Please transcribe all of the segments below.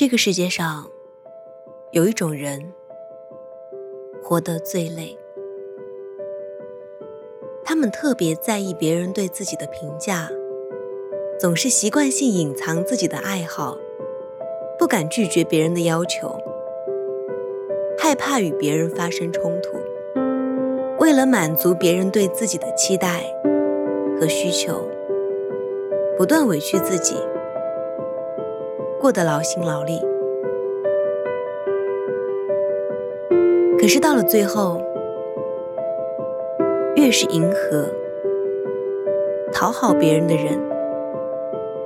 这个世界上有一种人活得最累，他们特别在意别人对自己的评价，总是习惯性隐藏自己的爱好，不敢拒绝别人的要求，害怕与别人发生冲突，为了满足别人对自己的期待和需求，不断委屈自己。过得劳心劳力，可是到了最后，越是迎合、讨好别人的人，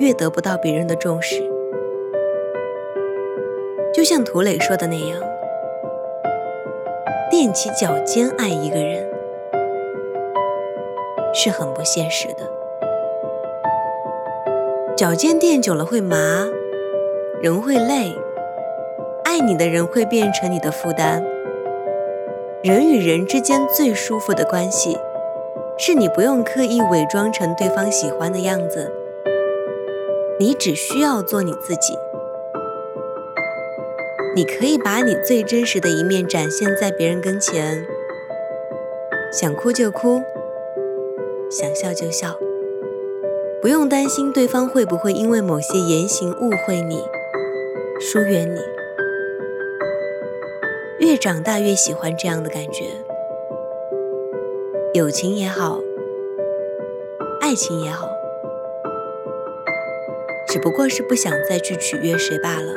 越得不到别人的重视。就像涂磊说的那样，踮起脚尖爱一个人是很不现实的，脚尖垫久了会麻。人会累，爱你的人会变成你的负担。人与人之间最舒服的关系，是你不用刻意伪装成对方喜欢的样子，你只需要做你自己。你可以把你最真实的一面展现在别人跟前，想哭就哭，想笑就笑，不用担心对方会不会因为某些言行误会你。疏远你，越长大越喜欢这样的感觉。友情也好，爱情也好，只不过是不想再去取悦谁罢了。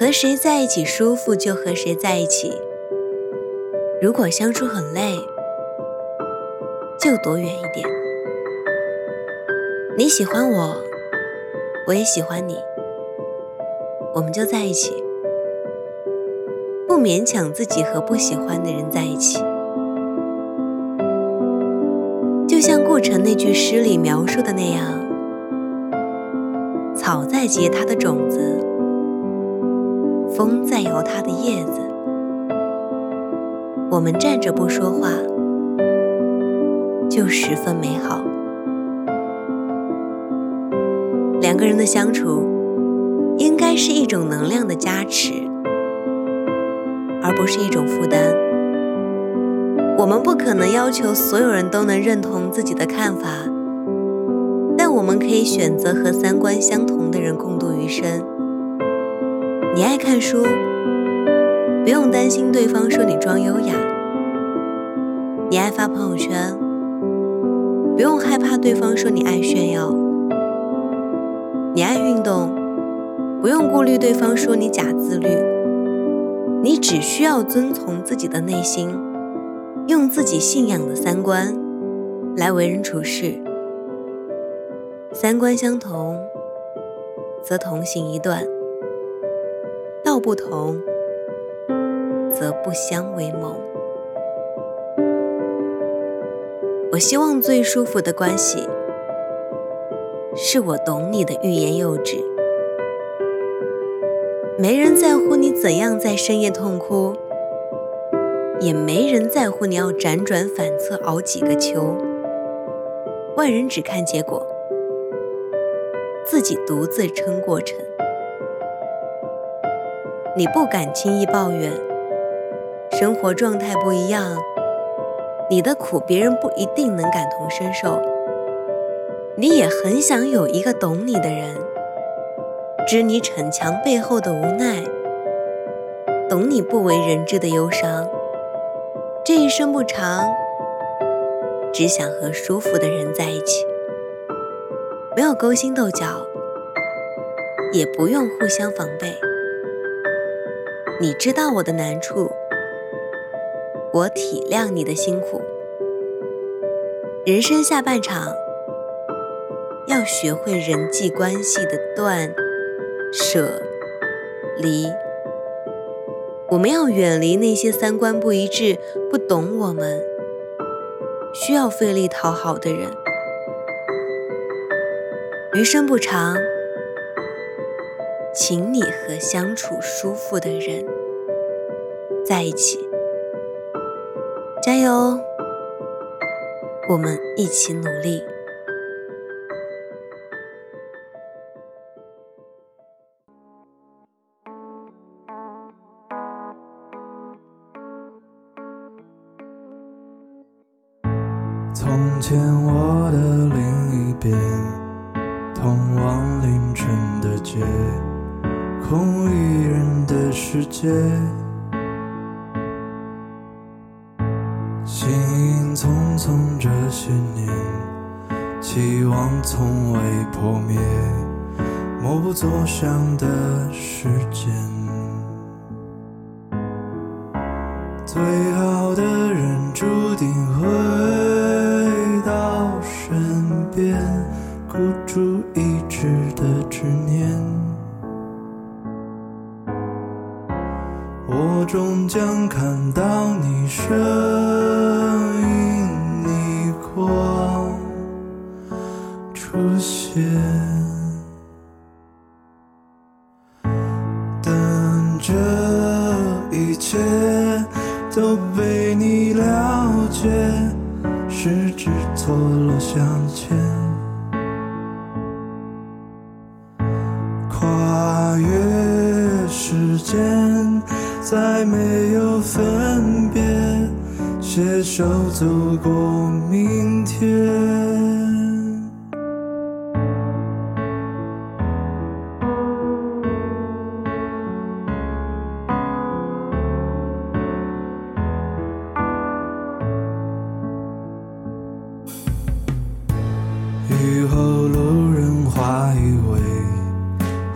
和谁在一起舒服就和谁在一起。如果相处很累，就躲远一点。你喜欢我。我也喜欢你，我们就在一起，不勉强自己和不喜欢的人在一起。就像顾城那句诗里描述的那样：“草在结它的种子，风在摇它的叶子，我们站着不说话，就十分美好。”两个人的相处，应该是一种能量的加持，而不是一种负担。我们不可能要求所有人都能认同自己的看法，但我们可以选择和三观相同的人共度余生。你爱看书，不用担心对方说你装优雅；你爱发朋友圈，不用害怕对方说你爱炫耀。你爱运动，不用顾虑对方说你假自律，你只需要遵从自己的内心，用自己信仰的三观来为人处事。三观相同，则同行一段；道不同，则不相为谋。我希望最舒服的关系。是我懂你的欲言又止，没人在乎你怎样在深夜痛哭，也没人在乎你要辗转反侧熬几个秋。外人只看结果，自己独自撑过程。你不敢轻易抱怨，生活状态不一样，你的苦别人不一定能感同身受。你也很想有一个懂你的人，知你逞强背后的无奈，懂你不为人知的忧伤。这一生不长，只想和舒服的人在一起，没有勾心斗角，也不用互相防备。你知道我的难处，我体谅你的辛苦。人生下半场。要学会人际关系的断舍离，我们要远离那些三观不一致、不懂我们、需要费力讨好的人。余生不长，请你和相处舒服的人在一起，加油！我们一起努力。我的另一边，通往凌晨的街，空无一人的世界。行影匆匆这些年，期望从未破灭，默不作响的时间。最好的人注定会是错落相牵，跨越时间，再没有分别，携手走过明天。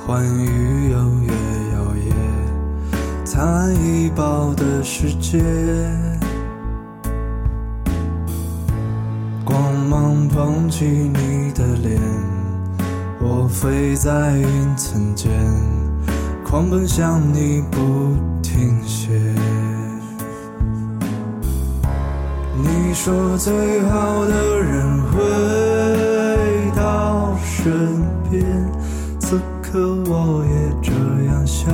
欢愉又越摇曳，残一抱的世界。光芒捧起你的脸，我飞在云层间，狂奔向你不停歇。你说最好的人会。身边，可我也这样想。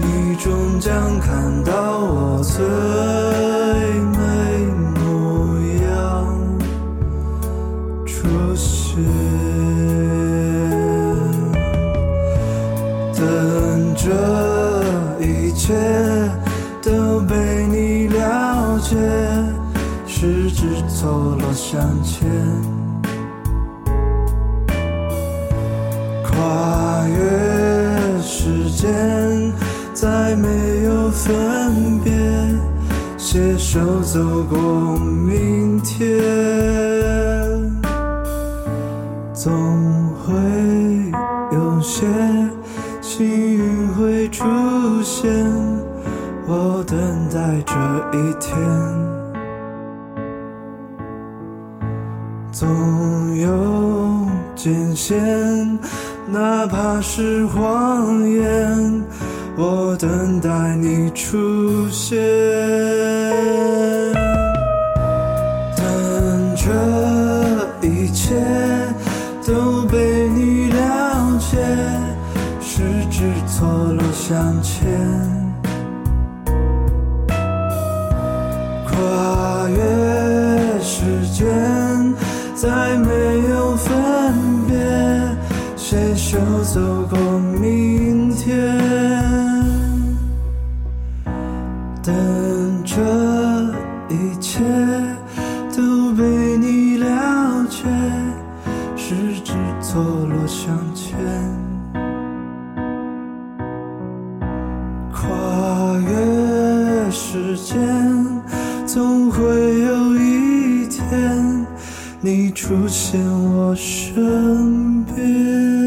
你终将看到我最美模样出现，等这一切都被你了解。十指错落相牵，间，再没有分别，携手走过明天，总会有些幸运会出现，我等待这一天。总有艰险，哪怕是谎言，我等待你出现。等这一切都被你了解，十指错落相牵，跨越时间。再没，携手走过明天。等这一切都被你了解，十指错落相牵，跨越时间，总会有一天。你出现我身边。